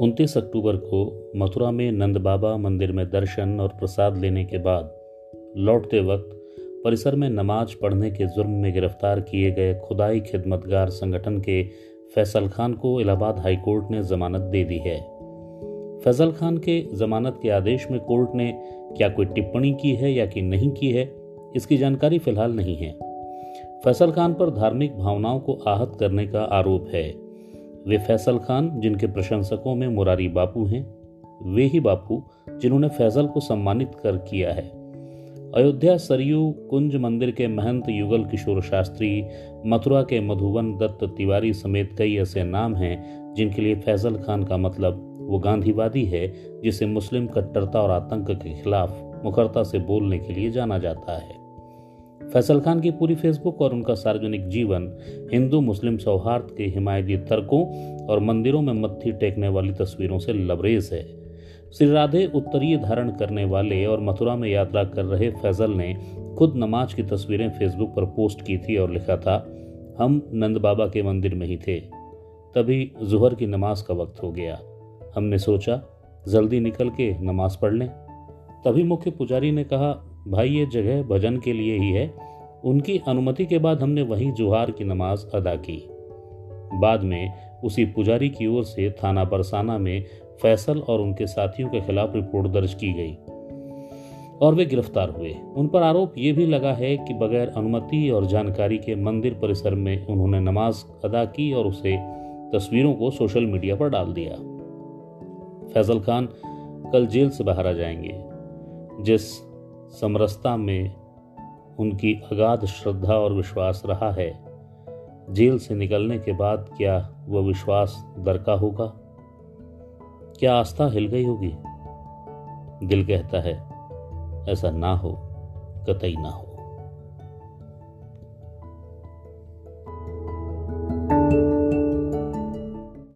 29 अक्टूबर को मथुरा में नंद बाबा मंदिर में दर्शन और प्रसाद लेने के बाद लौटते वक्त परिसर में नमाज़ पढ़ने के जुर्म में गिरफ़्तार किए गए खुदाई खिदमतगार संगठन के फैसल खान को इलाहाबाद हाईकोर्ट ने जमानत दे दी है। फैजल खान के जमानत के आदेश में कोर्ट ने क्या कोई टिप्पणी की है या कि नहीं की है, इसकी जानकारी फ़िलहाल नहीं है। फैसल खान पर धार्मिक भावनाओं को आहत करने का आरोप है। वे फैसल खान, जिनके प्रशंसकों में मुरारी बापू हैं, वे ही बापू जिन्होंने फैजल को सम्मानित कर किया है। अयोध्या सरयू कुंज मंदिर के महंत युगल किशोर शास्त्री, मथुरा के मधुबन दत्त तिवारी समेत कई ऐसे नाम हैं, जिनके लिए फैजल खान का मतलब वो गांधीवादी है, जिसे मुस्लिम कट्टरता और आतंक के खिलाफ मुखरता से बोलने के लिए जाना जाता है। फैसल खान की पूरी फेसबुक और उनका सार्वजनिक जीवन, हिंदू, मुस्लिम सौहार्द के हिमायती तर्कों और मंदिरों में मत्थी टेकने वाली तस्वीरों से लबरेज है। श्री राधे उत्तरीय धारण करने वाले और मथुरा में यात्रा कर रहे फैजल ने खुद नमाज़ की तस्वीरें फेसबुक पर पोस्ट की थी और लिखा था, हम नंद बाबा के मंदिर में ही थे। तभी जुहर की नमाज़ का वक्त हो गया। हमने सोचा, जल्दी निकल के नमाज़ पढ़ लें। तभी मुख्य पुजारी ने कहा भाई, ये जगह भजन के लिए ही है। उनकी अनुमति के बाद हमने वहीं जुहार की नमाज़ अदा की। बाद में उसी पुजारी की ओर से थाना बरसाना में फैसल और उनके साथियों के खिलाफ रिपोर्ट दर्ज की गई और वे गिरफ़्तार हुए। उन पर आरोप ये भी लगा है कि बगैर अनुमति और जानकारी के मंदिर परिसर में उन्होंने नमाज़ अदा की और उसे तस्वीरों को सोशल मीडिया पर डाल दिया। फैजल खान कल जेल से बाहर आ जाएँगे, जिस समरसता में उनकी अगाध श्रद्धा और विश्वास रहा है। जेल से निकलने के बाद क्या वह विश्वास दरका होगा? क्या आस्था हिल गई होगी? दिल कहता है, ऐसा ना हो, कतई ना हो।